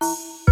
Música